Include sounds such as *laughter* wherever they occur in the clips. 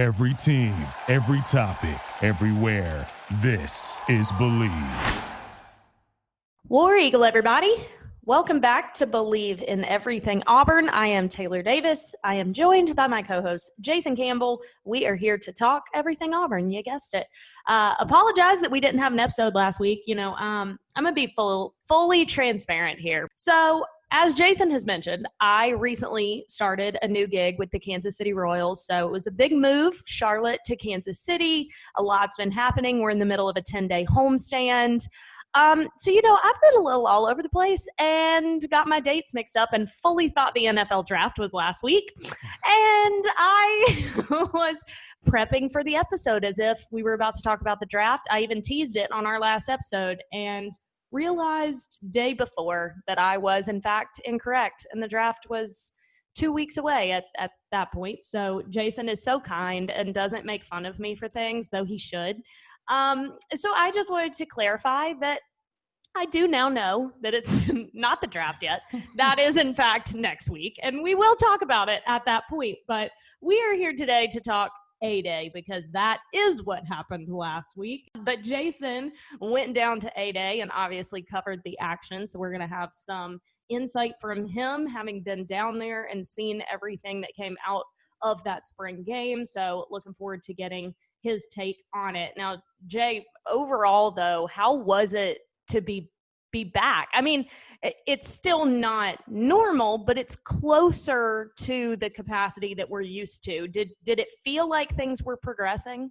Every team, every topic, everywhere. This is Believe. War Eagle, everybody. Welcome back to Believe in Everything Auburn. I am Taylor Davis. I am joined by my co host, Jason Campbell. We are here to talk everything Auburn. You guessed it. Uh, apologize that we didn't have an episode last week. You know, um, I'm going to be full, fully transparent here. So, as Jason has mentioned, I recently started a new gig with the Kansas City Royals. So it was a big move, Charlotte to Kansas City. A lot's been happening. We're in the middle of a 10 day homestand. Um, so, you know, I've been a little all over the place and got my dates mixed up and fully thought the NFL draft was last week. And I *laughs* was prepping for the episode as if we were about to talk about the draft. I even teased it on our last episode and realized day before that I was, in fact, incorrect. And the draft was two weeks away at, at that point. So Jason is so kind and doesn't make fun of me for things, though he should. Um, so I just wanted to clarify that I do now know that it's *laughs* not the draft yet. That is, in fact, next week. And we will talk about it at that point. But we are here today to talk a Day because that is what happened last week. But Jason went down to A Day and obviously covered the action. So we're going to have some insight from him, having been down there and seen everything that came out of that spring game. So looking forward to getting his take on it. Now, Jay, overall though, how was it to be be back. I mean, it's still not normal, but it's closer to the capacity that we're used to. Did did it feel like things were progressing?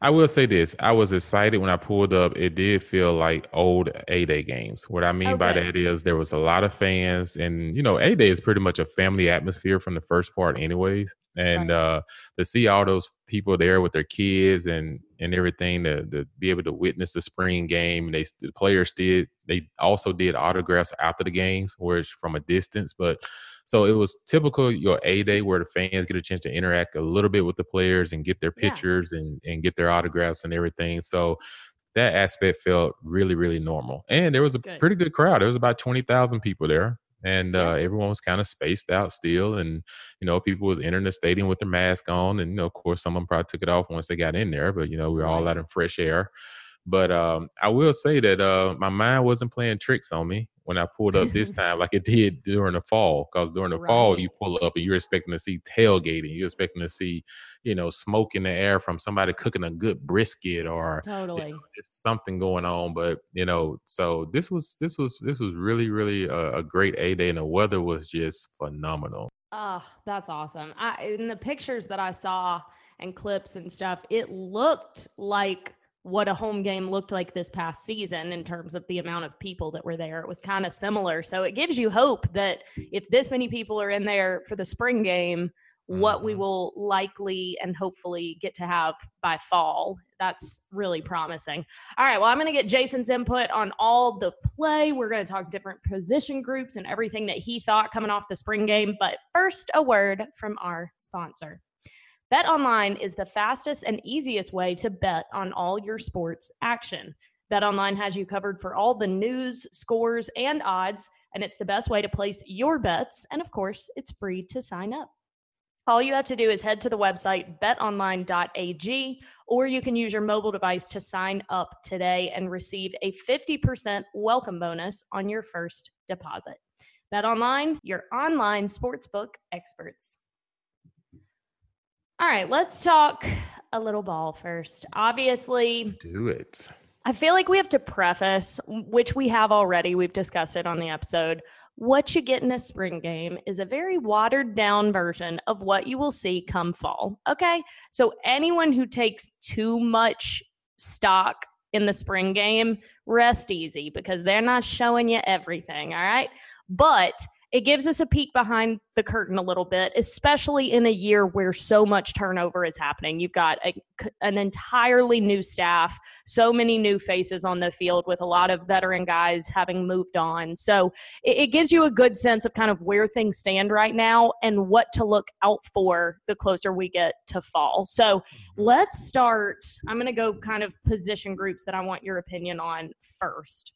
I will say this. I was excited when I pulled up. It did feel like old A Day games. What I mean okay. by that is there was a lot of fans, and you know, A Day is pretty much a family atmosphere from the first part, anyways. And right. uh, to see all those people there with their kids and and everything to, to be able to witness the spring game, and they the players did. They also did autographs after the games, which from a distance, but so it was typical your A day where the fans get a chance to interact a little bit with the players and get their pictures yeah. and, and get their autographs and everything. So that aspect felt really, really normal. And there was a good. pretty good crowd. There was about 20,000 people there. And uh, everyone was kind of spaced out still. And, you know, people was entering the stadium with their mask on. And, you know, of course, some of them probably took it off once they got in there. But, you know, we were all out in fresh air. But um, I will say that uh, my mind wasn't playing tricks on me when I pulled up this *laughs* time, like it did during the fall. Because during the right. fall, you pull up and you're expecting to see tailgating. You're expecting to see, you know, smoke in the air from somebody cooking a good brisket or totally you know, something going on. But you know, so this was this was this was really really a, a great A day, and the weather was just phenomenal. Oh, that's awesome! I, in the pictures that I saw and clips and stuff, it looked like what a home game looked like this past season in terms of the amount of people that were there. It was kind of similar. So it gives you hope that if this many people are in there for the spring game, mm-hmm. what we mm-hmm. will likely and hopefully get to have by fall. That's really promising. All right. Well, I'm going to get Jason's input on all the play. We're going to talk different position groups and everything that he thought coming off the spring game. But first, a word from our sponsor. Bet online is the fastest and easiest way to bet on all your sports action. Bet online has you covered for all the news, scores, and odds, and it's the best way to place your bets. And of course, it's free to sign up. All you have to do is head to the website betonline.ag, or you can use your mobile device to sign up today and receive a 50% welcome bonus on your first deposit. Bet online, your online sportsbook experts. All right, let's talk a little ball first. Obviously, do it. I feel like we have to preface, which we have already, we've discussed it on the episode. What you get in a spring game is a very watered down version of what you will see come fall. Okay. So, anyone who takes too much stock in the spring game, rest easy because they're not showing you everything. All right. But it gives us a peek behind the curtain a little bit, especially in a year where so much turnover is happening. You've got a, an entirely new staff, so many new faces on the field with a lot of veteran guys having moved on. So it, it gives you a good sense of kind of where things stand right now and what to look out for the closer we get to fall. So mm-hmm. let's start. I'm going to go kind of position groups that I want your opinion on first.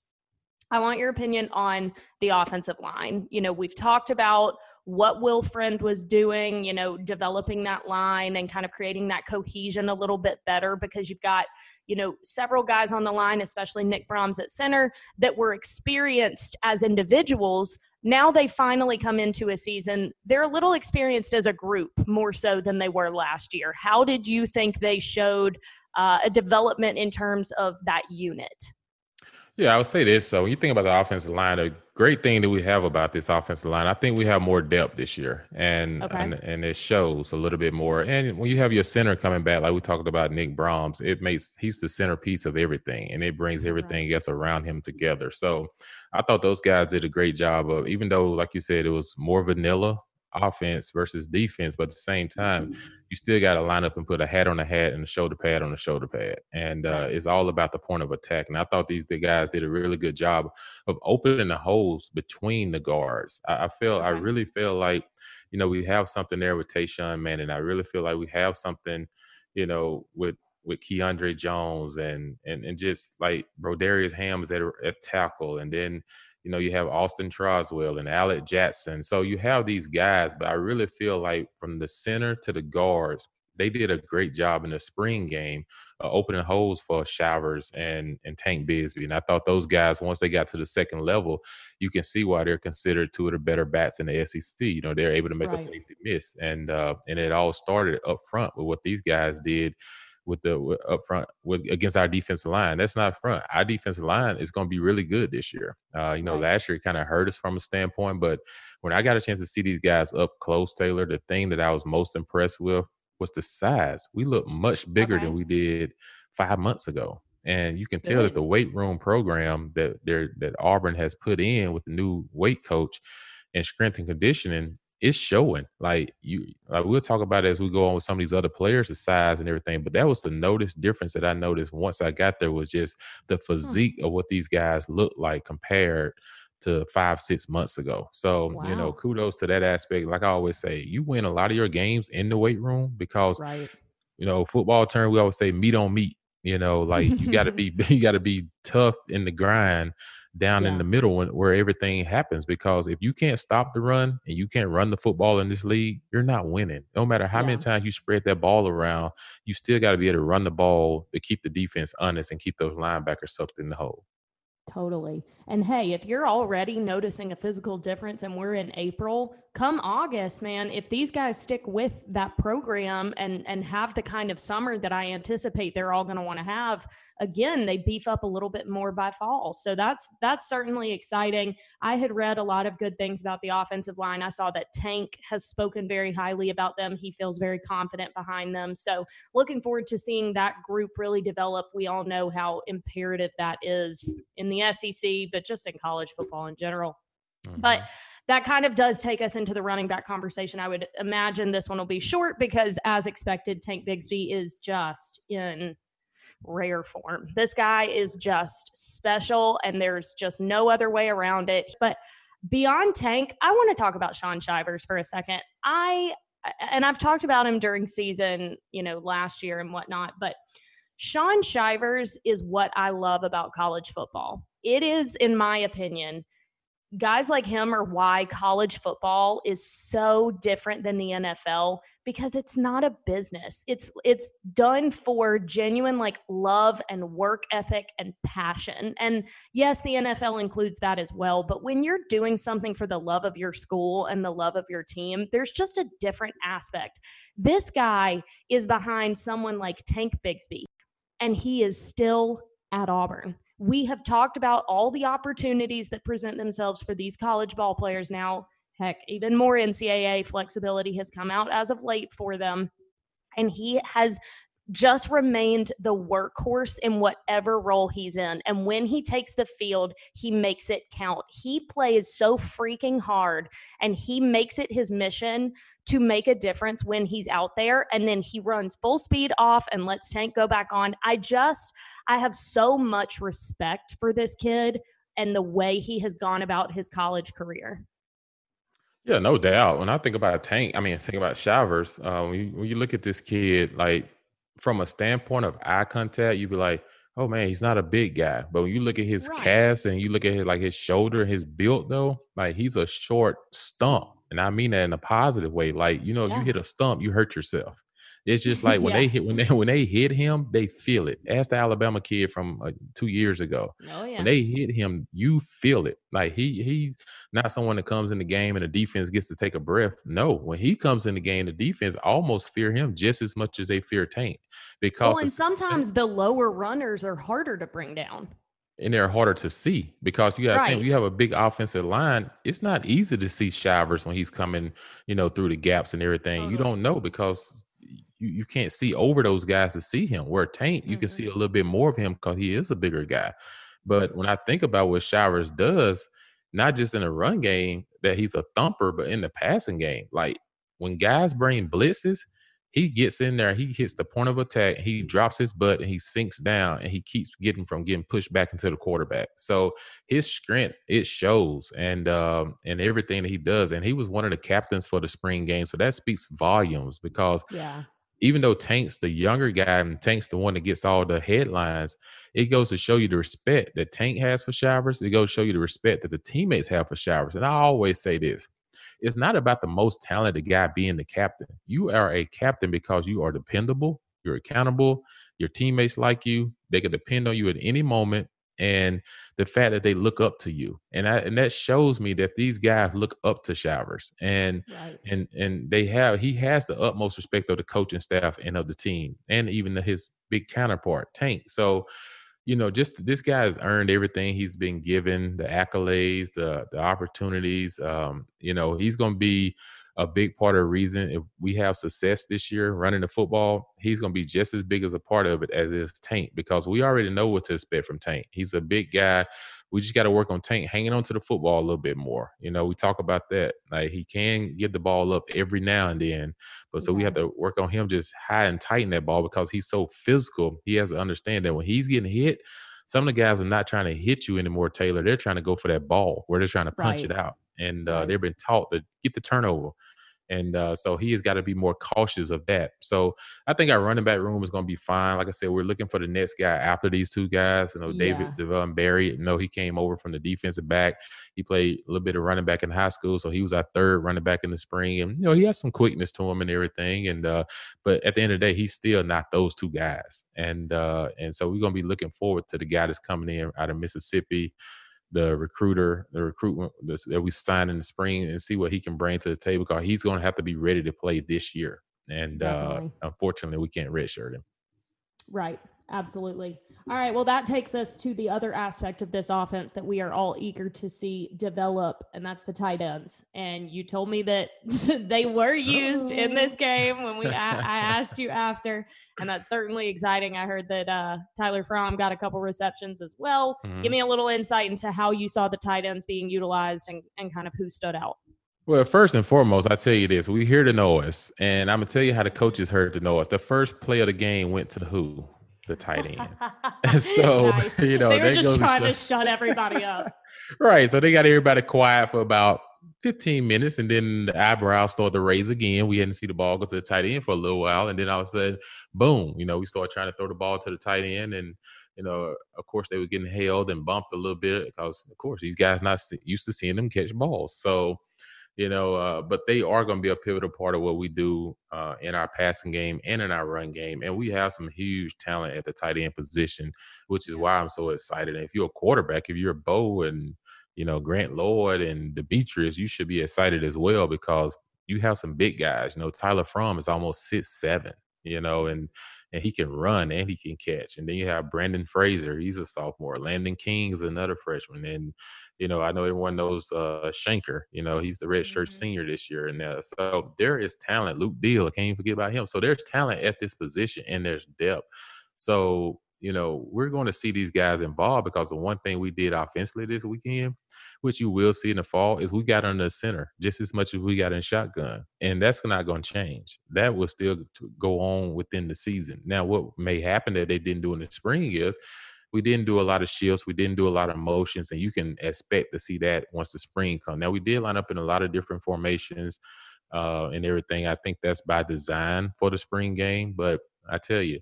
I want your opinion on the offensive line. You know, we've talked about what Will Friend was doing, you know, developing that line and kind of creating that cohesion a little bit better because you've got, you know, several guys on the line, especially Nick Brahms at center, that were experienced as individuals. Now they finally come into a season. They're a little experienced as a group more so than they were last year. How did you think they showed uh, a development in terms of that unit? Yeah, I would say this. So when you think about the offensive line, a great thing that we have about this offensive line, I think we have more depth this year, and okay. and, and it shows a little bit more. And when you have your center coming back, like we talked about Nick Brahms, it makes he's the centerpiece of everything, and it brings mm-hmm. everything else around him together. So I thought those guys did a great job of, even though, like you said, it was more vanilla offense versus defense, but at the same time, mm-hmm. you still got to line up and put a hat on a hat and a shoulder pad on a shoulder pad, and uh, it's all about the point of attack. And I thought these the guys did a really good job of opening the holes between the guards. I, I feel, I really feel like, you know, we have something there with Tashawn Manning. I really feel like we have something, you know, with with Keiondre Jones and and and just like Brodarious Hams at, at tackle, and then you know, you have Austin Troxell and Alec Jackson. So you have these guys, but I really feel like from the center to the guards, they did a great job in the spring game, uh, opening holes for Shivers and and Tank Bigsby. And I thought those guys, once they got to the second level, you can see why they're considered two of the better bats in the SEC. You know, they're able to make right. a safety miss, and uh, and it all started up front with what these guys did with the with up front with against our defensive line. That's not front. Our defensive line is going to be really good this year. Uh, you know, right. last year kind of hurt us from a standpoint, but when I got a chance to see these guys up close, Taylor, the thing that I was most impressed with was the size. We look much bigger okay. than we did five months ago. And you can tell that the weight room program that that Auburn has put in with the new weight coach and strength and conditioning it's showing. Like you, like we'll talk about it as we go on with some of these other players, the size and everything. But that was the notice difference that I noticed once I got there was just the hmm. physique of what these guys look like compared to five, six months ago. So, wow. you know, kudos to that aspect. Like I always say, you win a lot of your games in the weight room because right. you know, football term we always say meat on meat. You know, like you gotta *laughs* be *laughs* you gotta be tough in the grind down yeah. in the middle where everything happens because if you can't stop the run and you can't run the football in this league, you're not winning. No matter how yeah. many times you spread that ball around, you still got to be able to run the ball to keep the defense honest and keep those linebackers sucked in the hole. Totally. And hey, if you're already noticing a physical difference and we're in April, come August, man, if these guys stick with that program and and have the kind of summer that I anticipate they're all going to want to have, again, they beef up a little bit more by fall. So that's that's certainly exciting. I had read a lot of good things about the offensive line. I saw that Tank has spoken very highly about them. He feels very confident behind them. So, looking forward to seeing that group really develop. We all know how imperative that is in the SEC, but just in college football in general. Mm-hmm. But that kind of does take us into the running back conversation. I would imagine this one will be short because, as expected, Tank Bigsby is just in rare form. This guy is just special, and there's just no other way around it. But beyond Tank, I want to talk about Shaun Shivers for a second. I and I've talked about him during season, you know, last year and whatnot, but Shaun Shivers is what I love about college football. It is, in my opinion, guys like him are why college football is so different than the NFL because it's not a business. It's it's done for genuine like love and work ethic and passion. And yes, the NFL includes that as well, but when you're doing something for the love of your school and the love of your team, there's just a different aspect. This guy is behind someone like Tank Bigsby and he is still at Auburn. We have talked about all the opportunities that present themselves for these college ball players now. Heck, even more NCAA flexibility has come out as of late for them. And he has just remained the workhorse in whatever role he's in. And when he takes the field, he makes it count. He plays so freaking hard and he makes it his mission to make a difference when he's out there. And then he runs full speed off and lets Tank go back on. I just, I have so much respect for this kid and the way he has gone about his college career. Yeah, no doubt. When I think about Tank, I mean, think about Shivers. Uh, when, you, when you look at this kid, like from a standpoint of eye contact, you'd be like, oh man, he's not a big guy. But when you look at his right. calves and you look at his, like his shoulder, his build though, like he's a short stump. And I mean that in a positive way. Like, you know, yeah. if you hit a stump, you hurt yourself. It's just like when yeah. they hit when they *laughs* when they hit him, they feel it. Ask the Alabama kid from uh, two years ago. Oh yeah. When they hit him, you feel it. Like he he's not someone that comes in the game and the defense gets to take a breath. No, when he comes in the game, the defense almost fear him just as much as they fear Tank. Because well, and sometimes the lower runners are harder to bring down and they're harder to see because you got right. think you have a big offensive line. It's not easy to see Shivers when he's coming, you know, through the gaps and everything. You don't know because you, you can't see over those guys to see him. Where Tank, you mm-hmm. can see mm-hmm. a little bit more of him because he is a bigger guy. But when I think about what Showers does, not just in a run game that he's a thumper, but in the passing game, like when guys bring blitzes, he gets in there, he hits the point of attack, he drops his butt and he sinks down and he keeps getting from getting pushed back into the quarterback. So his strength, it shows and um and everything that he does. And he was one of the captains for the spring game. So that speaks volumes because yeah even though Tank's the younger guy and Tank's the one that gets all the headlines, it goes to show you the respect that Tank has for Showers. It goes to show you the respect that the teammates have for Showers. And I always say this it's not about the most talented guy being the captain. You are a captain because you are dependable, you're accountable, your teammates like you, they can depend on you at any moment and the fact that they look up to you and I, and that shows me that these guys look up to Showers and right. and and they have he has the utmost respect of the coaching staff and of the team and even the, his big counterpart Tank so you know just this guy has earned everything he's been given the accolades the the opportunities um you know he's going to be a big part of the reason if we have success this year running the football, he's going to be just as big as a part of it as is Tank because we already know what to expect from Tank. He's a big guy. We just got to work on Tank hanging on to the football a little bit more. You know, we talk about that. Like he can get the ball up every now and then, but so we have to work on him just high and tighten that ball because he's so physical. He has to understand that when he's getting hit, some of the guys are not trying to hit you anymore, Taylor. They're trying to go for that ball where they're trying to punch right. it out and uh, they've been taught to get the turnover. And uh, so he has got to be more cautious of that. So I think our running back room is going to be fine. Like I said, we're looking for the next guy after these two guys. You know, yeah. David Devan Barrett. You know, he came over from the defensive back. He played a little bit of running back in high school, so he was our third running back in the spring. And you know, he has some quickness to him and everything. And uh, but at the end of the day, he's still not those two guys. And uh, and so we're going to be looking forward to the guy that's coming in out of Mississippi the recruiter, the recruitment that we signed in the spring, and see what he can bring to the table. Because he's going to have to be ready to play this year, and uh, unfortunately, we can't redshirt him. Right. Absolutely. All right. Well, that takes us to the other aspect of this offense that we are all eager to see develop, and that's the tight ends. And you told me that *laughs* they were used in this game when we I, I *laughs* asked you after, and that's certainly exciting. I heard that uh, Tyler Fromm got a couple receptions as well. Mm-hmm. Give me a little insight into how you saw the tight ends being utilized and, and kind of who stood out. Well, first and foremost, I tell you this: we here to know us, and I'm gonna tell you how the coaches heard to know us. The first play of the game went to who? The tight *laughs* end. *laughs* so nice. you know they were just trying to, to *laughs* shut everybody up. right. So they got everybody quiet for about 15 minutes, and then the eyebrows started to raise again. We hadn't see the ball go to the tight end for a little while, and then all of a sudden, boom! You know, we started trying to throw the ball to the tight end, and you know, of course, they were getting held and bumped a little bit because, of course, these guys not used to seeing them catch balls. So you know, uh, but they are going to be a pivotal part of what we do uh, in our passing game and in our run game. And we have some huge talent at the tight end position, which is why I'm so excited. And if you're a quarterback, if you're Bo and, you know, Grant Loyd and Dematrius, you should be excited as well because you have some big guys. You know, Tyler Fromm is almost six seven you know, and and he can run and he can catch. And then you have Brandon Frazier, he's a sophomore. Landen King is another freshman. And, you know, I know everyone knows uh Shenker, you know, he's the red shirt mm-hmm. senior this year. And uh, so there is talent. Luke Deal, I can't even forget about him. So there's talent at this position and there's depth. So you know, we're going to see these guys involved because the one thing we did offensively this weekend, which you will see in the fall, is we got under the center just as much as we got in shotgun. And that's not going to change. That will still go on within the season. Now, what may happen that they didn't do in the spring is we didn't do a lot of shifts. We didn't do a lot of motions, and you can expect to see that once the spring comes. Now, we did line up in a lot of different formations uh, and everything. I think that's by design for the spring game. But I tell you,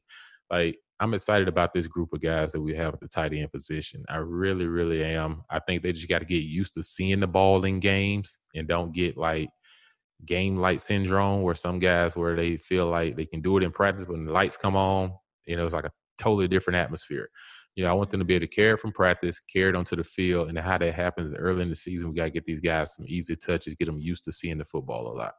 like I'm excited about this group of guys that we have at the tight end position. I really, really am. I think they just got to get used to seeing the ball in games and don't get like game light syndrome where some guys where they feel like they can do it in practice, but when the lights come on, you know, it's like a totally different atmosphere. You know, I want them to be able to carry it from practice, carry it onto the field, and how that happens early in the season. We got to get these guys some easy touches, get them used to seeing the football a lot.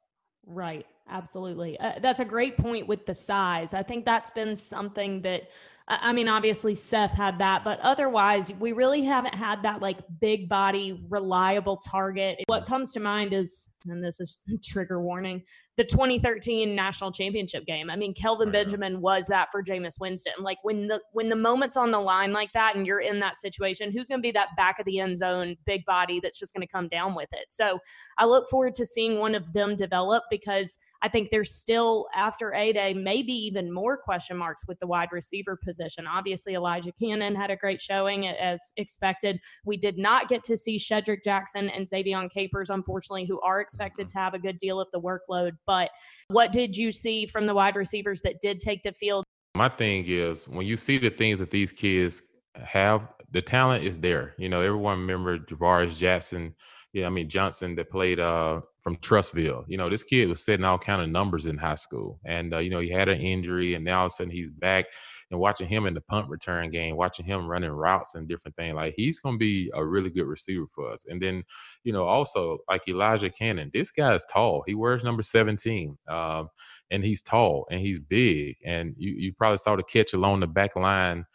Right. Absolutely. Uh, that's a great point with the size. I think that's been something that I mean, obviously Seth had that, but otherwise, we really haven't had that like big body, reliable target. What comes to mind is, and this is *laughs* trigger warning, the 2013 national championship game. I mean, Kelvin Benjamin was that for Jameis Winston. Like when the when the moment's on the line like that, and you're in that situation, who's going to be that back of the end zone big body that's just going to come down with it? So I look forward to seeing one of them develop because I think there's still after a day maybe even more question marks with the wide receiver position. Obviously, Elijah Canion had a great showing as expected. We did not get to see Shedrick Jackson and Ze'Vian Capers, unfortunately, who are expected to have a good deal of the workload. But what did you see from the wide receivers that did take the field? My thing is when you see the things that these kids have, the talent is there. You know, everyone remember Ja'Varrius Jackson yeah, I mean Johnson that played uh, from Trussville. You know, this kid was setting all kind of numbers in high school, and uh, you know he had an injury, and now all of a sudden he's back. And watching him in the punt return game, watching him running routes and different things, like he's going to be a really good receiver for us. And then, you know, also like Elijah Canion, this guy is tall. He wears number seventeen, um, and he's tall and he's big. And you you probably saw the catch along the back line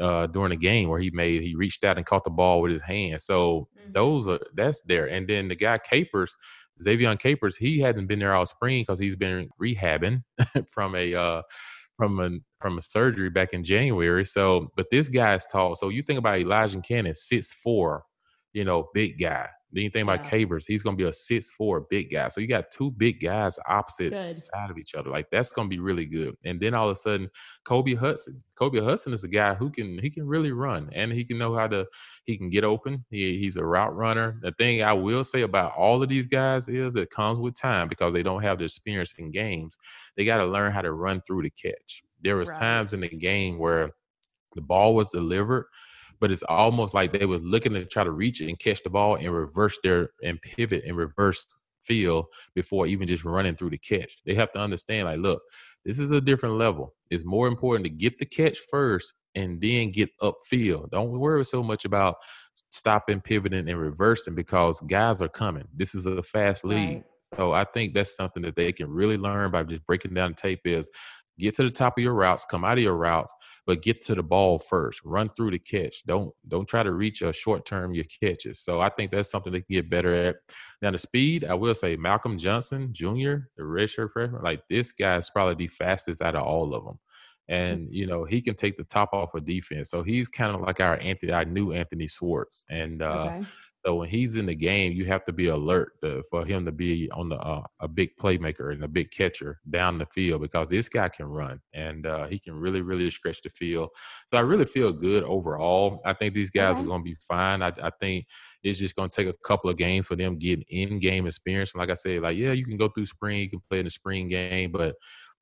uh, during the game where he made he reached out and caught the ball with his hand. So mm-hmm. those are that's there. And then the guy Capers, Ze'Vian Capers, he hadn't been there all spring because he's been rehabbing *laughs* from a uh, from a from a surgery back in January. So, but this guy's tall. So you think about Elijah Canion, six four, you know, big guy. Then you think about Capers, he's gonna be a six four big guy. So you got two big guys opposite good. side of each other. Like that's gonna be really good. And then all of a sudden, Kobe Hudson. Kobe Hudson is a guy who can he can really run and he can know how to he can get open. He, he's a route runner. The thing I will say about all of these guys is it comes with time because they don't have the experience in games. They got to learn how to run through the catch. There was right. times in the game where the ball was delivered but it's almost like they were looking to try to reach it and catch the ball and reverse their and pivot and reverse field before even just running through the catch. They have to understand, like, look, this is a different level. It's more important to get the catch first and then get upfield. Don't worry so much about stopping, pivoting, and reversing because guys are coming. This is a fast lead. Right. So I think that's something that they can really learn by just breaking down tape is get to the top of your routes, come out of your routes, but get to the ball first. Run through the catch. Don't don't try to reach a short term your catches. So I think that's something they can get better at. Now the speed, I will say Malcolm Johnson Jr., the redshirt freshman, like this guy is probably the fastest out of all of them. And you know he can take the top off of defense, so he's kind of like our Anthony, our new Anthony Schwartz, and uh, okay. So when he's in the game, you have to be alert to, for him to be on the uh, a big playmaker and a big catcher down the field because this guy can run and uh, he can really really stretch the field. So I really feel good overall. I think these guys are going to be fine. I, I think it's just going to take a couple of games for them getting in game experience. And like I said, like yeah, you can go through spring, you can play in the spring game, but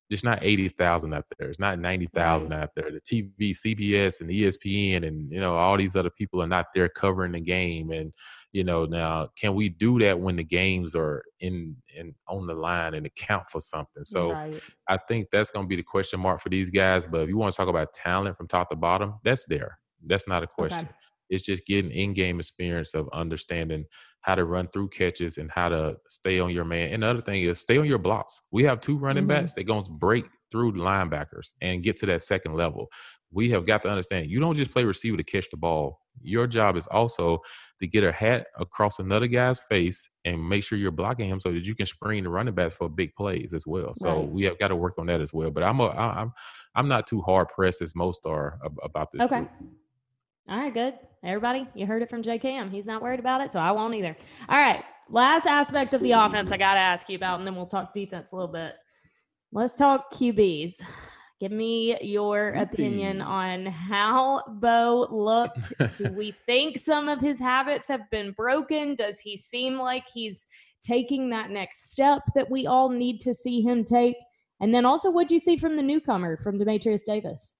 there's not 80,000 out there. It's not 90,000 right. out there. The TV, CBS and ESPN and, you know, all these other people are not there covering the game. And, you know, now can we do that when the games are in, in on the line and account for something? So right. I think that's going to be the question mark for these guys. But if you want to talk about talent from top to bottom, that's there. That's not a question. Okay. It's just getting in-game experience of understanding how to run through catches and how to stay on your man. And the other thing is stay on your blocks. We have two running mm-hmm. backs. They're going to break through the linebackers and get to that second level. We have got to understand you don't just play receiver to catch the ball. Your job is also to get a hat across another guy's face and make sure you're blocking him so that you can screen the running backs for big plays as well. So right. we have got to work on that as well. But I'm a, I'm I'm not too hard pressed as most are about this. Okay. Group. All right, good. Everybody, you heard it from J Cam. He's not worried about it, so I won't either. All right. Last aspect of the offense I got to ask you about, and then we'll talk defense a little bit. Let's talk QBs. Give me your opinion on how Bo looked. *laughs* Do we think some of his habits have been broken? Does he seem like he's taking that next step that we all need to see him take? And then also, what'd you see from the newcomer, from Dematrius Davis?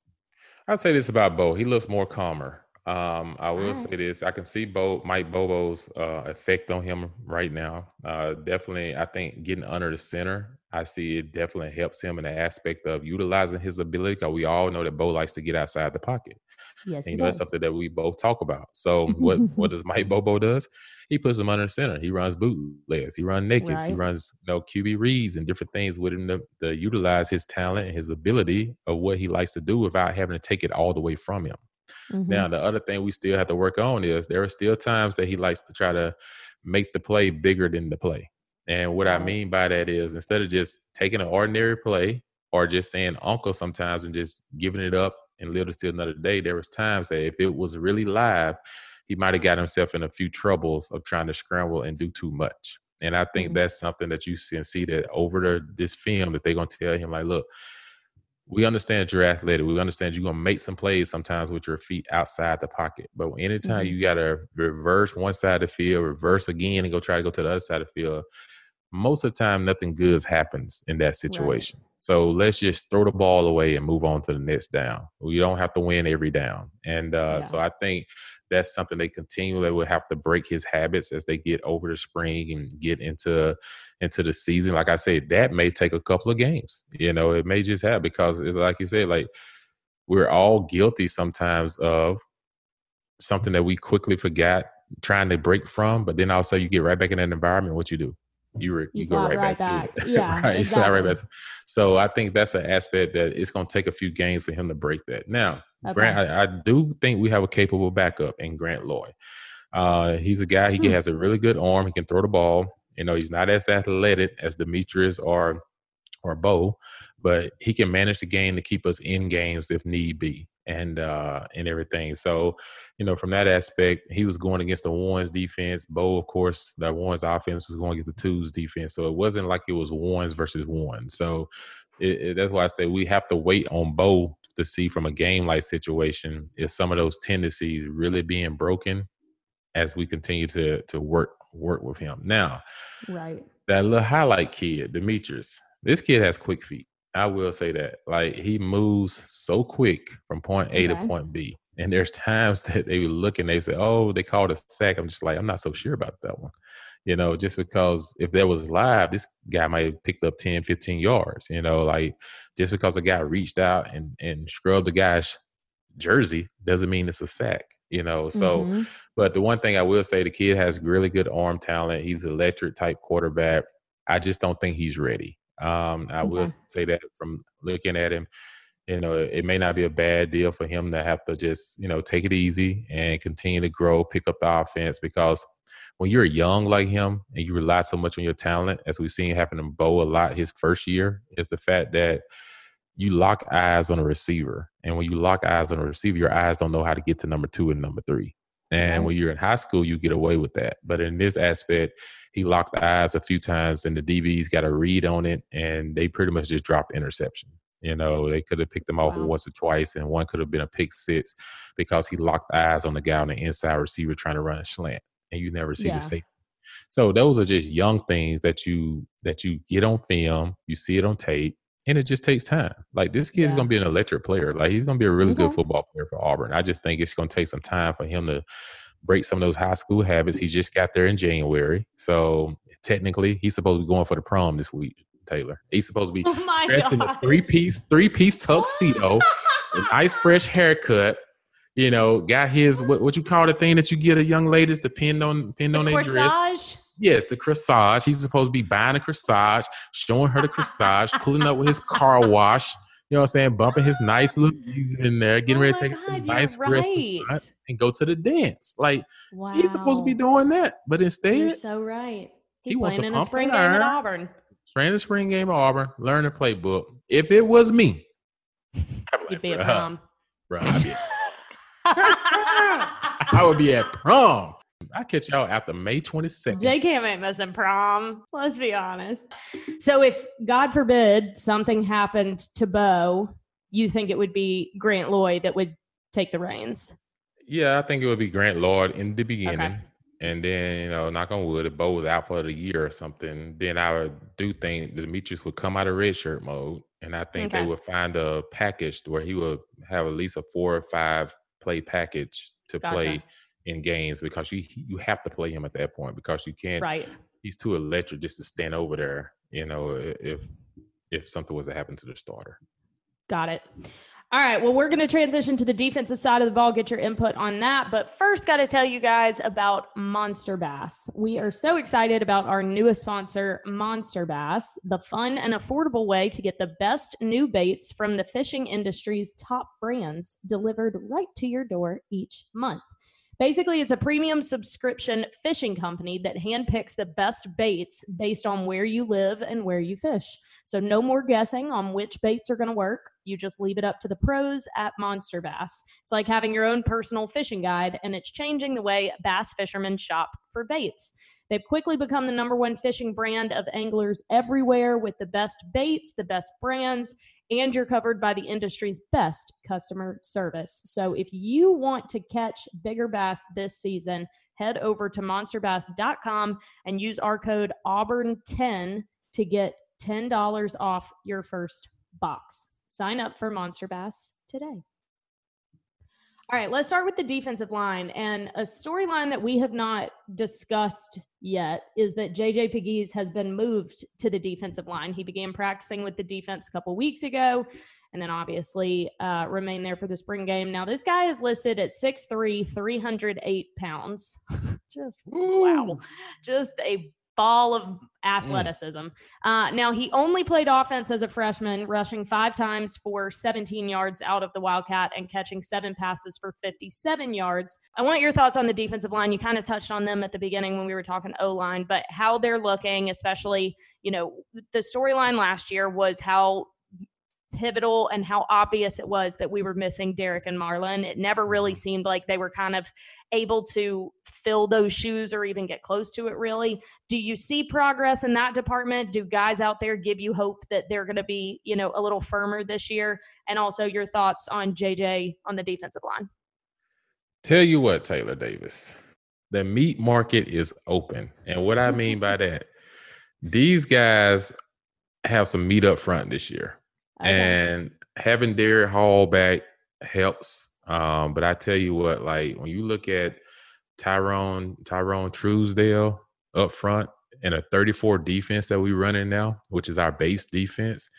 I'll say this about Bo. He looks more calmer. Um, I will right. say this: I can see Bo Mike Bobo's uh, effect on him right now. Uh, definitely, I think getting under the center, I see it definitely helps him in the aspect of utilizing his ability. Because we all know that Bo likes to get outside the pocket. Yes, and, you know that's something that we both talk about. So what what *laughs* does Mike Bobo does? He puts him under the center. He runs bootlegs. He runs nakeds. Right. He runs you know QB reads and different things with him to, to utilize his talent and his ability of what he likes to do without having to take it all the way from him. Mm-hmm. Now, the other thing we still have to work on is there are still times that he likes to try to make the play bigger than the play. And what I mean by that is instead of just taking an ordinary play or just saying uncle sometimes and just giving it up and live to see another day, there was times that if it was really live, he might have got himself in a few troubles of trying to scramble and do too much. And I think mm-hmm. that's something that you can see that over the, this film that they're gonna tell him like, look, we understand you're athletic. We understand you're gonna make some plays sometimes with your feet outside the pocket. But anytime mm-hmm. you gotta reverse one side of the field, reverse again, and go try to go to the other side of the field, most of the time nothing good happens in that situation. Right. So let's just throw the ball away and move on to the next down. We don't have to win every down. And uh, yeah. so I think that's something they continually will have to break his habits as they get over the spring and get into into the season. Like I said, that may take a couple of games. You know, it may just have because, like you said, like we're all guilty sometimes of something that we quickly forgot trying to break from, but then also you get right back in that environment. What you do? You re, you, you go right, right back, back, to it. Yeah, right. Exactly. right back. So I think that's an aspect that it's going to take a few games for him to break that. Now, okay. Grant, I, I, do think we have a capable backup in Grant Loy. Uh, he's a guy. He hmm. has a really good arm. He can throw the ball. You know, he's not as athletic as Dematrius or or Bo, but he can manage the game to keep us in games if need be and uh and everything. So, you know, from that aspect, he was going against the ones defense. Bo, of course, the ones offense was going against the twos defense. So it wasn't like it was ones versus one. So it, it, that's why I say we have to wait on Bo to see from a game like situation if some of those tendencies really being broken as we continue to to work work with him. Now, right. That little highlight kid, Dematrius, this kid has quick feet. I will say that. Like he moves so quick from point A okay. to point B. And there's times *laughs* that they look and they say, Oh, they called a sack. I'm just like, I'm not so sure about that one. You know, just because if that was live, this guy might have picked up 10, 15 yards. You know, like just because a guy reached out and, and scrubbed the guy's jersey doesn't mean it's a sack you know so mm-hmm. but the one thing i will say the kid has really good arm talent he's electric type quarterback i just don't think he's ready um, I okay. will say that from looking at him, you know, it may not be a bad deal for him to have to just, you know, take it easy and continue to grow, pick up the offense because when you're young like him and you rely so much on your talent, as we've seen happen in Bo a lot his first year, is the fact that you lock eyes on a receiver. And when you lock eyes on a receiver, your eyes don't know how to get to number two and number three. And mm-hmm. when you're in high school, you get away with that. But in this aspect, he locked eyes a few times, and the DBs got a read on it, and they pretty much just dropped interception. You know, they could have picked them off wow. once or twice, and one could have been a pick six because he locked eyes on the guy on the inside receiver trying to run a slant, and you never see yeah. the safety. So those are just young things that you that you get on film, you see it on tape, and it just takes time. Like this kid's yeah. gonna be an electric player. Like he's gonna be a really okay. good football player for Auburn. I just think it's gonna take some time for him to break some of those high school habits. He just got there in January, so technically he's supposed to be going for the prom this week. Taylor, he's supposed to be *laughs* oh dressed in a three piece three piece *laughs* tuxedo, a nice fresh haircut. You know, got his what, what you call the thing that you get a young ladies to pin on pin the on their dress. Yes, the corsage. He's supposed to be buying a corsage, showing her the corsage, pulling up with his car wash. You know what I'm saying? Bumping his nice little *laughs* music in there, getting oh ready to take God, a nice right. and go to the dance. Like wow. he's supposed to be doing that, but instead, you're so right. He's he playing in a spring game at Auburn. Playing the spring game at Auburn. Learn the playbook. If it was me, I'd be, *laughs* be at prom. Bro, I'd be. *laughs* I would be at prom. I catch y'all after May 22nd. J Cam ain't missing prom. Let's be honest. So if God forbid something happened to Bo, you think it would be Grant Lloyd that would take the reins? Yeah, I think it would be Grant Lloyd in the beginning. Okay. And then, you know, knock on wood, if Bo was out for the year or something, then I would do think Dematrius would come out of red shirt mode. And I think okay. they would find a package where he would have at least a four or five play package to gotcha. play in games because you you have to play him at that point because you can't. Right. He's too electric just to stand over there. You know, if if something was to happen to the starter. Got it. All right. Well, we're going to transition to the defensive side of the ball, get your input on that. But first, got to tell you guys about Monster Bass. We are so excited about our newest sponsor, Monster Bass, the fun and affordable way to get the best new baits from the fishing industry's top brands delivered right to your door each month. Basically, it's a premium subscription fishing company that handpicks the best baits based on where you live and where you fish. So, no more guessing on which baits are going to work. You just leave it up to the pros at Monster Bass. It's like having your own personal fishing guide, and it's changing the way bass fishermen shop for baits. They've quickly become the number one fishing brand of anglers everywhere with the best baits, the best brands, and you're covered by the industry's best customer service. So if you want to catch bigger bass this season, head over to monsterbass.com and use our code Auburn10 to get $10 off your first box. Sign up for Monster Bass today. All right, let's start with the defensive line. And a storyline that we have not discussed yet is that JJ Pegues has been moved to the defensive line. He began practicing with the defense a couple weeks ago and then obviously uh, remained there for the spring game. Now, this guy is listed at 6'3, 308 pounds. *laughs* Just Ooh. wow. Just a ball of mm. athleticism. Mm. Uh, now, he only played offense as a freshman, rushing five times for 17 yards out of the Wildcat and catching seven passes for 57 yards. I want your thoughts on the defensive line. You kind of touched on them at the beginning when we were talking O line, but how they're looking, especially, you know, the storyline last year was how pivotal and how obvious it was that we were missing Derrick and Marlon. It never really mm-hmm. seemed like they were kind of able to fill those shoes or even get close to it, really. Do you see progress in that department? Do guys out there give you hope that they're going to be, you know, a little firmer this year? And also your thoughts on JJ on the defensive line? Tell you what, Taylor Davis, the meat market is open. And what I mean by *laughs* that, these guys have some meat up front this year. And having Derick Hall back helps. Um, but I tell you what, like when you look at Tyrone Tyrone Truesdell up front and a 34 defense that we running now, which is our base defense.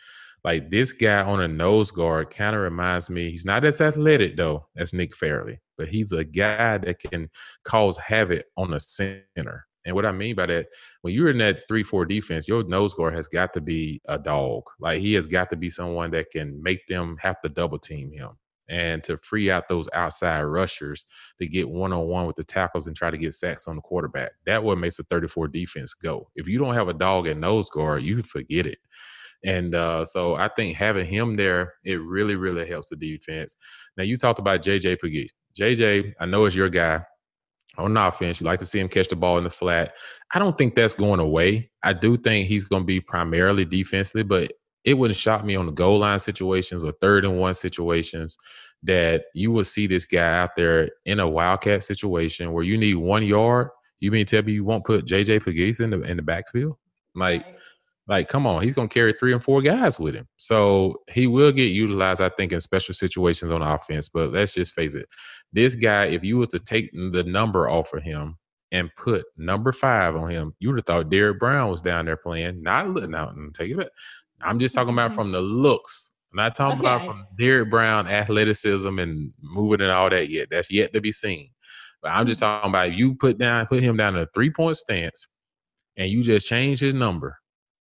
Like this guy on a nose guard kind of reminds me. He's not as athletic though as Nick Fairley, but he's a guy that can cause havoc on the center. And what I mean by that, when you're in that three four defense, your nose guard has got to be a dog. Like he has got to be someone that can make them have to double team him and to free out those outside rushers to get one on one with the tackles and try to get sacks on the quarterback. That what makes a 34 defense go. If you don't have a dog at nose guard, you forget it. And uh, so I think having him there, it really, really helps the defense. Now you talked about JJ Pegues. JJ, I know is your guy on offense. You like to see him catch the ball in the flat. I don't think that's going away. I do think he's going to be primarily defensively, but it wouldn't shock me on the goal line situations or third and one situations that you will see this guy out there in a wildcat situation where you need one yard. You mean tell me you won't put JJ Pegues in the in the backfield? Like. Like, come on, he's going to carry three and four guys with him. So he will get utilized, I think, in special situations on offense. But let's just face it. This guy, if you was to take the number off of him and put number five on him, you would have thought Derrick Brown was down there playing. Not looking out and take it. I'm just talking about from the looks. I'm not talking okay. about from Derrick Brown athleticism and moving and all that yet. That's yet to be seen. But I'm just mm-hmm. talking about if you put down, put him down in a three point stance, and you just change his number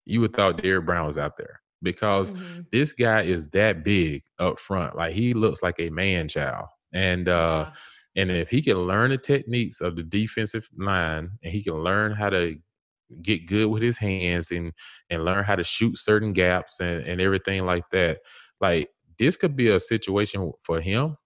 you would thought Derrick Brown was out there because mm-hmm. this guy is that big up front. Like he looks like a man child. And uh and if he can learn the techniques of the defensive line and he can learn how to get good with his hands and and learn how to shoot certain gaps and, and everything like that, like this could be a situation for him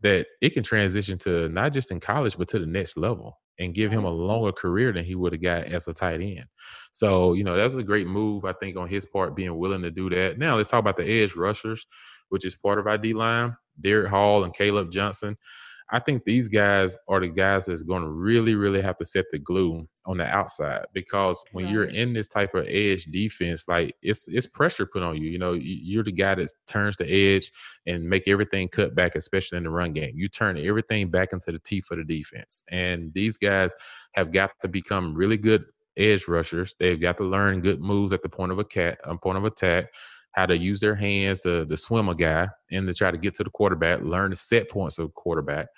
that it can transition to not just in college but to the next level and give him a longer career than he would have got as a tight end. So, you know, that's a great move, I think, on his part, being willing to do that. Now, let's talk about the edge rushers, which is part of our D line, Derick Hall and Caleb Johnson. I think these guys are the guys that's going to really, really have to set the glue on the outside because when right. you're in this type of edge defense, like it's it's pressure put on you. You know, you're the guy that turns the edge and make everything cut back, especially in the run game. You turn everything back into the teeth of the defense, and these guys have got to become really good edge rushers. They've got to learn good moves at the point of a cat, um, point of attack how to use their hands to, to swim a guy and to try to get to the quarterback, learn the set points of quarterback.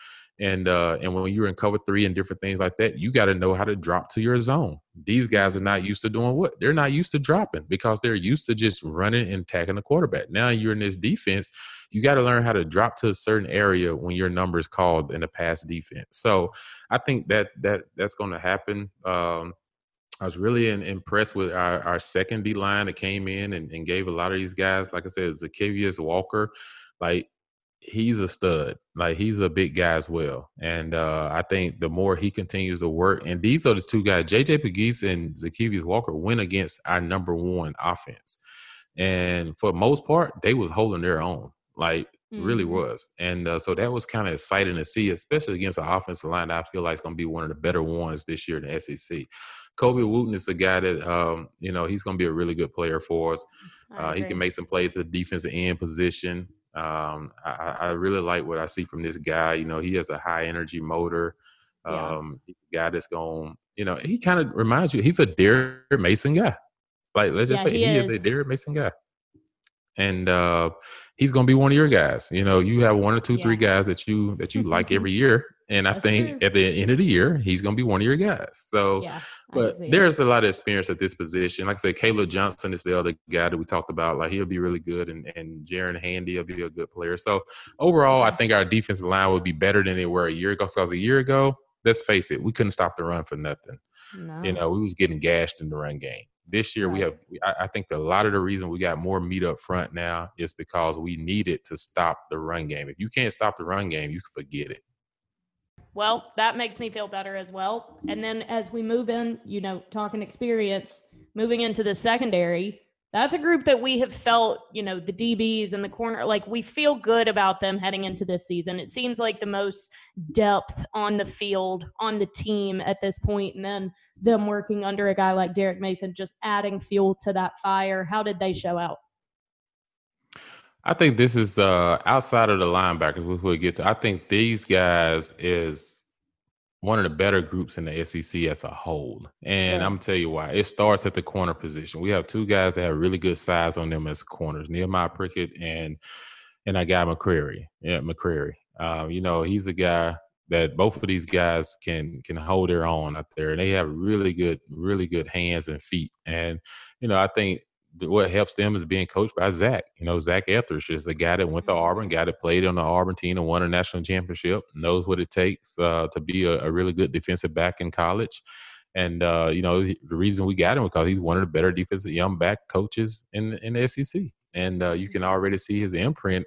And uh, and when you're in cover three and different things like that, you got to know how to drop to your zone. These guys are not used to doing what? They're not used to dropping because they're used to just running and attacking the quarterback. Now you're in this defense, you got to learn how to drop to a certain area when your number is called in a pass defense. So I think that that that's going to happen. Um, I was really in, impressed with our, our second D line that came in and, and, gave a lot of these guys, like I said, Zykeivous Walker, like he's a stud. Like he's a big guy as well. And uh, I think the more he continues to work, and these are the two guys, JJ Pegues and Zykeivous Walker, went against our number one offense. And for most part, they was holding their own. Like Mm-hmm. really was. And uh, so that was kind of exciting to see, especially against an offensive line that I feel like is going to be one of the better ones this year in the SEC. Colby Wooden is a guy that, um, you know, he's going to be a really good player for us. Uh, he can make some plays at the defensive end position. Um, I, I, really like what I see from this guy. You know, he has a high energy motor. Um, yeah. guy that's going, you know, he kind of reminds you, he's a Derek Mason guy. Like, let's just yeah, say he, he is. is a Derek Mason guy and uh, he's going to be one of your guys. You know, you have one or two, yeah. three guys that you that you like every *laughs* year, and I That's think true. at the end of the year, he's going to be one of your guys. So, yeah, but there's a lot of experience at this position. Like I said, Caleb Johnson is the other guy that we talked about. Like he'll be really good, and and Jaren Handy will be a good player. So overall, I think our defensive line will be better than they were a year ago. Because a year ago, let's face it, we couldn't stop the run for nothing. No. You know, we was getting gashed in the run game. This year, right. we have. I, I think a lot of the reason we got more meat up front now is because we needed to stop the run game. If you can't stop the run game, you can forget it. Well, that makes me feel better as well. And then as we move in, you know, talking experience, moving into the secondary, that's a group that we have felt, you know, the DBs and the corner, like we feel good about them heading into this season. It seems like the most depth on the field, on the team at this point, and then them working under a guy like Derek Mason, just adding fuel to that fire. How did they show out? I think this is uh outside of the linebackers, which we'll get to. I think these guys is one of the better groups in the SEC as a whole. And yeah. I'm gonna tell you why. It starts at the corner position. We have two guys that have really good size on them as corners, Nehemiah Pritchett and and I got McCreary. Yeah, McCreary. Um, you know, he's a guy that both of these guys can can hold their own out there, and they have really good, really good hands and feet. And you know, I think what helps them is being coached by Zach. You know, Zach Etheridge is the guy that went to mm-hmm. Auburn, guy that played on the Auburn team and won a national championship, knows what it takes uh, to be a, a, really good defensive back in college. And uh, you know, the reason we got him because he's one of the better defensive young back coaches in in the SEC, and uh, you can mm-hmm. already see his imprint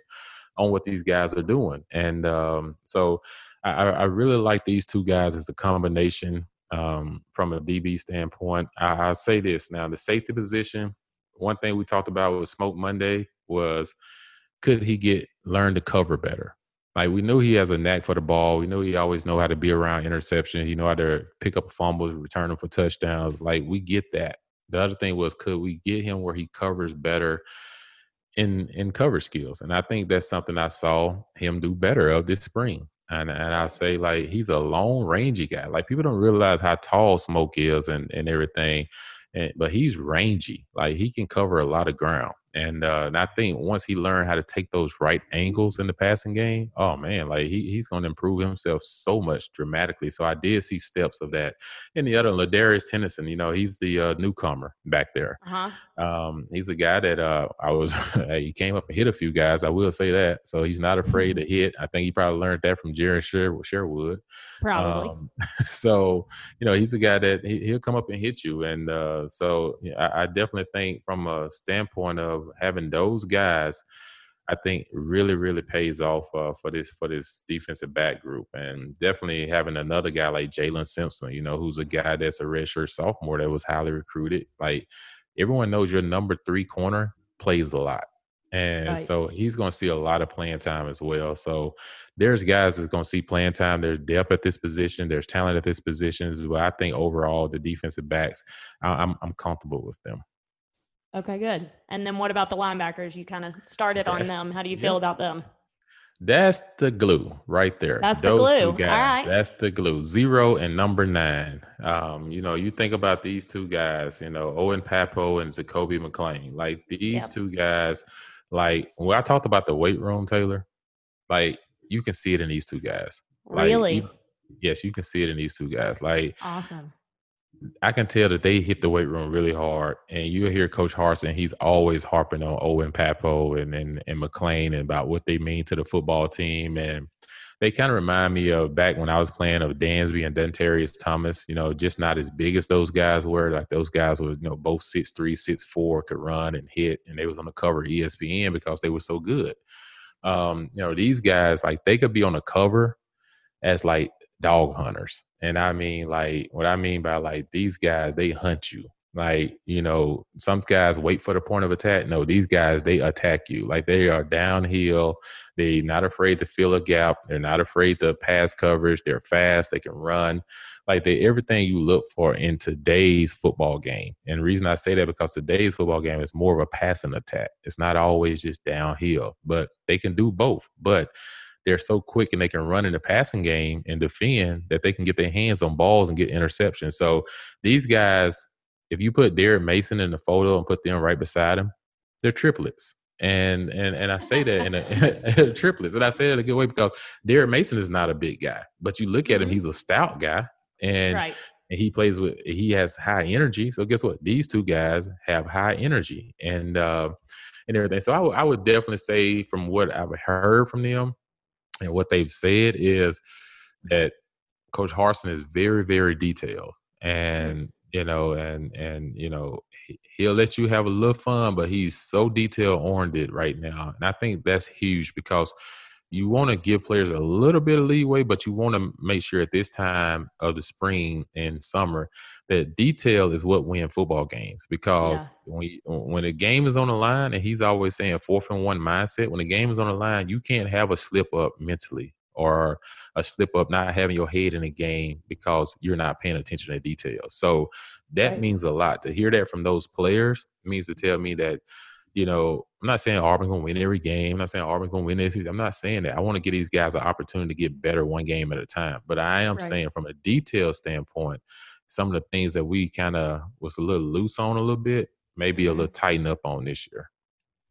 on what these guys are doing. And um, so, I, I really like these two guys as a combination um, from a DB standpoint. I, I say this now: the safety position one thing we talked about with Smoke Monday was could he get learn to cover better? Like we knew he has a knack for the ball. We knew he always know how to be around interception. He know how to pick up fumbles, return them for touchdowns. Like we get that. The other thing was could we get him where he covers better in in cover skills? And I think that's something I saw him do better of this spring. And and I say like he's a long rangy guy. Like people don't realize how tall Smoke is and and everything and, but he's rangy. Like he can cover a lot of ground. And, uh, and I think once he learned how to take those right angles in the passing game, oh man, like he, he's going to improve himself so much dramatically. So I did see steps of that. And the other, Ladarius Tennison, you know, he's the uh, newcomer back there. Uh-huh. Um, he's a guy that uh, I was, *laughs* he came up and hit a few guys. I will say that. So he's not afraid to hit. I think he probably learned that from Jerry Sher- Sherwood. Probably. Um, *laughs* so, you know, he's a guy that he, will come up and hit you. And uh, so I, I definitely think from a standpoint of, having those guys, I think really really pays off uh, for this for this defensive back group, and definitely having another guy like Jaylin Simpson, you know, who's a guy that's a redshirt sophomore that was highly recruited. Like everyone knows, your number three corner plays a lot. And Right. so he's going to see a lot of playing time as well. So there's guys that's going to see playing time. There's depth at this position. There's talent at this position. But I think overall, the defensive backs, I'm I'm comfortable with them. Okay, good. And then what about the linebackers? You kind of started on That's- them. How do you feel about them? That's the glue right there. That's the glue. guys. right. That's the glue. Zero and number nine. Um, you know, you think about these two guys, you know, Owen Pappoe and Zakoby McClain. Like these Yep. two guys, like when I talked about the weight room, Taylor, like you can see it in these two guys. Like, Really? you- yes, you can see it in these two guys. Like awesome. I can tell that they hit the weight room really hard. And you hear Coach Harsin, he's always harping on Owen Pappoe and, and, and McClain and about what they mean to the football team. And they kind of remind me of back when I was playing of Dansby and Dontarrious Thomas, you know, just not as big as those guys were. Like those guys were, you know, both six three, six four, could run and hit, and they was on the cover ESPN because they were so good. Um, you know, these guys, like they could be on the cover as like dog hunters. And I mean, like, what I mean by like these guys, they hunt you. Like, you know, some guys wait for the point of attack. No, these guys, they attack you. Like they are downhill. They're not afraid to fill a gap. They're not afraid to pass coverage. They're fast. They can run. Like they everything you look for in today's football game. And the reason I say that because today's football game is more of a passing attack. It's not always just downhill, but they can do both. But they're so quick and they can run in the passing game and defend that they can get their hands on balls and get interceptions. So these guys, if you put Derek Mason in the photo and put them right beside him, they're triplets. And and and I say that in a *laughs* triplets, and I say that in a good way because Derek Mason is not a big guy, but you look at him, Mhm. he's a stout guy, and right. and he plays with he has high energy. So guess what? These two guys have high energy and uh, and everything. So I I would definitely say from what I've heard from them and what they've said is that Coach Harsin is very very detailed. And you know and and you know he- he'll let you have a little fun but he's so detail oriented right now. And i think that's huge because you want to give players a little bit of leeway but you want to make sure at this time of the spring and summer that detail is what win football games because when you, when a game is on the line and he's always saying fourth and one mindset when the game is on the line you can't have a slip up mentally or a slip up not having your head in the game because you're not paying attention to details. So that Right. means a lot. To hear that from those players means to tell me that, you know, I'm not saying Auburn's gonna win every game. I'm not saying Auburn's gonna win this. I'm not saying that. I want to give these guys an opportunity to get better one game at a time. But I am Right. saying from a detail standpoint, some of the things that we kind of was a little loose on a little bit, maybe a Mhm. little tighten up on this year.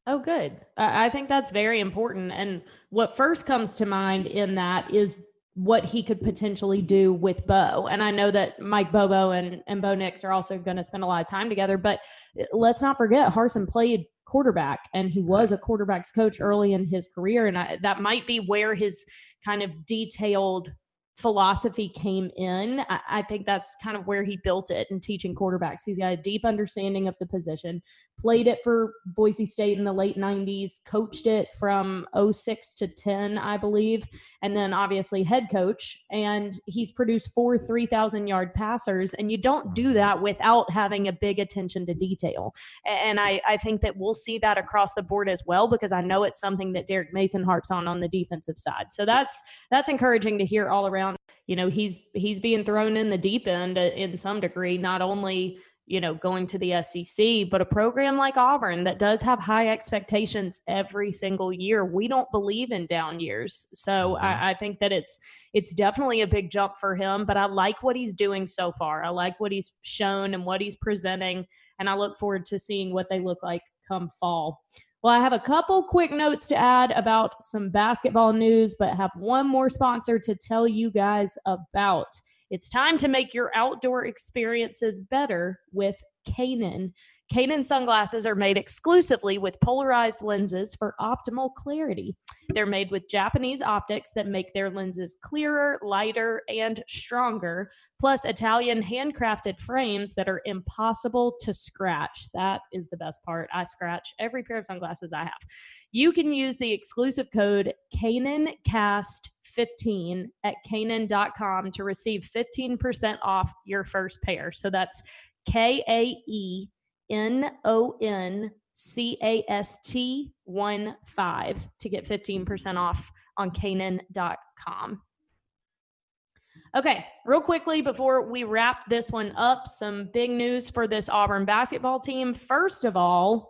Oh, good. I I think that's very important. And what first comes to mind in that is what he could potentially do with Bo. And I know that Mike Bobo and, and Bo Nix are also going to spend a lot of time together, but uh, let's not forget Harsin played quarterback and he was a quarterback's coach early in his career. And I, that might be where his kind of detailed philosophy came in. I, I think that's kind of where he built it in teaching quarterbacks. He's got a deep understanding of the position played it for Boise State in the late 90s, coached it from 06 to 10, I believe, and then obviously head coach. And he's produced four 3,000 yard passers. And you don't do that without having a big attention to detail. And I, I think that we'll see that across the board as well, because I know it's something that Derek Mason harps on on the defensive side. So that's that's encouraging to hear all around. You know, he's he's being thrown in the deep end uh, in some degree, not only you know, going to the SEC, but a program like Auburn that does have high expectations every single year. We don't believe in down years. So Mhm. I, I think that it's it's definitely a big jump for him. But I like what he's doing so far. I like what he's shown and what he's presenting. And I look forward to seeing what they look like come fall. Well, I have a couple quick notes to add about some basketball news, but have one more sponsor to tell you guys about. It's time to make your outdoor experiences better with Kaenon. Kaenon sunglasses are made exclusively with polarized lenses for optimal clarity. They're made with Japanese optics that make their lenses clearer, lighter, and stronger, plus Italian handcrafted frames that are impossible to scratch. That is the best part. I scratch every pair of sunglasses I have. You can use the exclusive code KaenonCast15 at Kaenon.com to receive 15% off your first pair. So that's K A E N O N C A S T 1 5 to get 15% off on Kaenon.com. Okay, real quickly before we wrap this one up, some big news for this Auburn basketball team. First of all,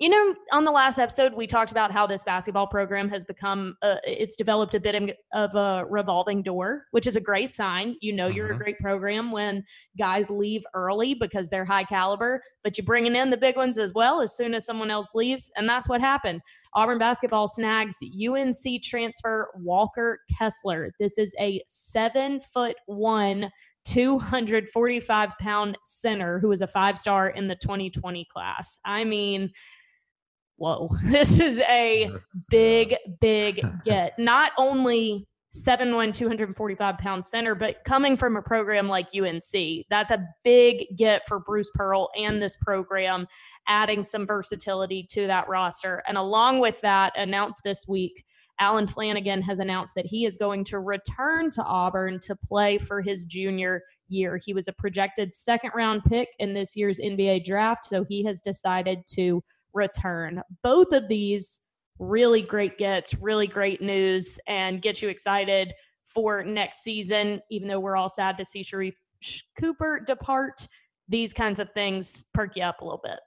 you know, on the last episode, we talked about how this basketball program has become, uh, it's developed a bit of a revolving door, which is a great sign. You know, you're mm-hmm. a great program when guys leave early because they're high caliber, but you're bringing in the big ones as well as soon as someone else leaves. And that's what happened. Auburn basketball snags UNC transfer Walker Kessler. This is a seven foot one 245 pound center who is a five star in the 2020 class. I mean, whoa, *laughs* this is a big, big get. *laughs* Not only 7'1, 245 pound center, but coming from a program like UNC, that's a big get for Bruce Pearl and this program, adding some versatility to that roster. And along with that, announced this week, Allen Flanigan has announced that he is going to return to Auburn to play for his junior year. He was a projected second round pick in this year's NBA draft, so he has decided to return. Both of these really great gets, really great news, and get you excited for next season. Even though we're all sad to see Sharife Cooper depart, these kinds of things perk you up a little bit.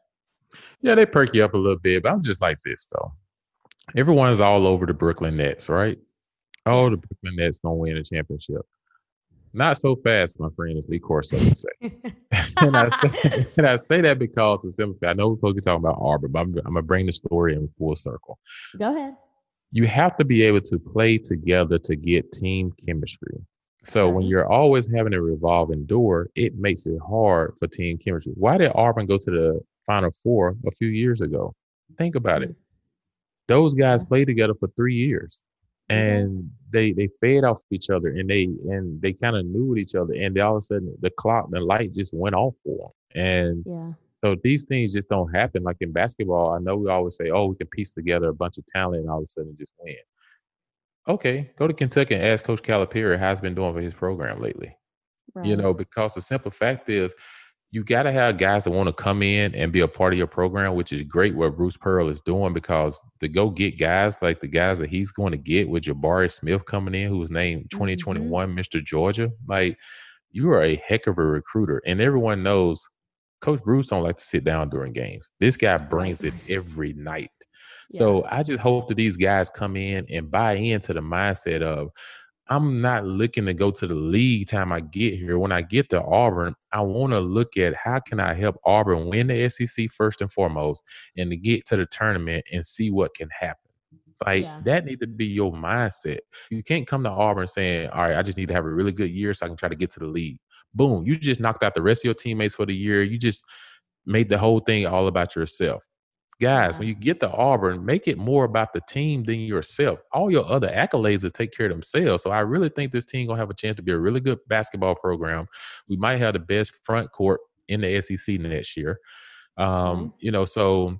Yeah, they perk you up a little bit, but I'm just like this though. Everyone is all over the Brooklyn Nets, right? Oh, the Brooklyn Nets gonna win a championship. Not so fast, my friend, as Lee Corso would say. *laughs* and, I say and I say that because it's simple. I know we're supposed to be talking about Auburn, but I'm, I'm going to bring the story in full circle. Go ahead. You have to be able to play together to get team chemistry. So when you're always having a revolving door, it makes it hard for team chemistry. Why did Auburn go to the Final Four a few years ago? Think about it. Those guys played together for three years. Mm-hmm. and they they fed off each other and they and they kind of knew with each other and they all of a sudden the clock the light just went off for them and yeah. so these things just don't happen like in basketball i know we always say oh we can piece together a bunch of talent and all of a sudden just win okay go to kentucky and ask coach calipari how he's been doing for his program lately right. you know because the simple fact is you got to have guys that want to come in and be a part of your program, which is great what Bruce Pearl is doing because to go get guys like the guys that he's going to get with Jabari Smith coming in, who was named 2021 mm-hmm. Mr. Georgia, like you are a heck of a recruiter. And everyone knows Coach Bruce don't like to sit down during games. This guy brings it every night. Yeah. So I just hope that these guys come in and buy into the mindset of I'm not looking to go to the league time I get here. When I get to Auburn, I want to look at how can I help Auburn win the SEC first and foremost, and to get to the tournament and see what can happen. Like yeah. that need to be your mindset. You can't come to Auburn saying, "All right, I just need to have a really good year so I can try to get to the league." Boom, you just knocked out the rest of your teammates for the year. You just made the whole thing all about yourself guys, when you get to Auburn, make it more about the team than yourself. All your other accolades will take care of themselves. So I really think this team gonna have a chance to be a really good basketball program. We might have the best front court in the SEC next year. Um, mm-hmm. You know, so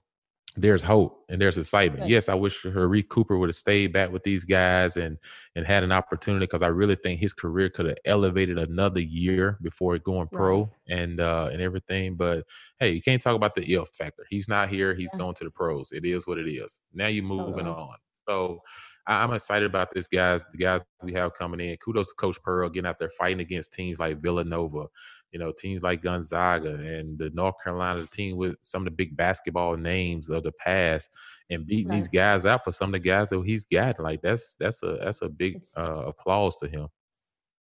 there's hope and there's excitement. Yes, I wish Sharife Cooper would have stayed back with these guys and and had an opportunity because I really think his career could have elevated another year before going pro right. and uh and everything. But hey, you can't talk about the if factor. He's not here. He's yeah. going to the pros. It is what it is. Now you're moving totally. on. So I'm excited about this guys, the guys we have coming in. Kudos to Coach Pearl getting out there fighting against teams like Villanova, you know, teams like Gonzaga and the North Carolina team with some of the big basketball names of the past and beating these guys out for some of the guys that he's got. Like that's that's a that's a big uh, applause to him.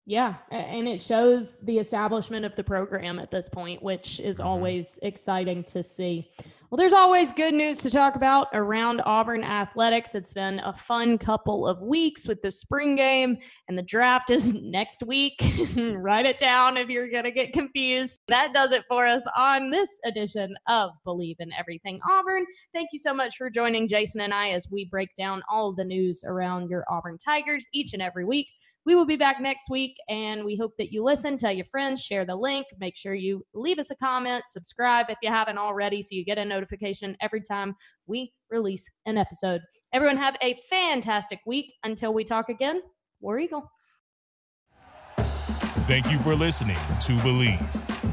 Yeah, and it shows the establishment of the program at this point, which is mm-hmm. always exciting to see. Well, there's always good news to talk about around Auburn athletics. It's been a fun couple of weeks with the spring game, and the draft is *laughs* next week. *laughs* Write it down if you're going to get confused. That does it for us on this edition of Bleav in Everything Auburn. Thank you so much for joining Jason and I as we break down all the news around your Auburn Tigers each and every week. We will be back next week, and we hope that you listen, tell your friends, share the link. Make sure you leave us a comment, subscribe if you haven't already, so you get a notification every time we release an episode. Everyone, have a fantastic week. Until we talk again, War Eagle. Thank you for listening to Bleav.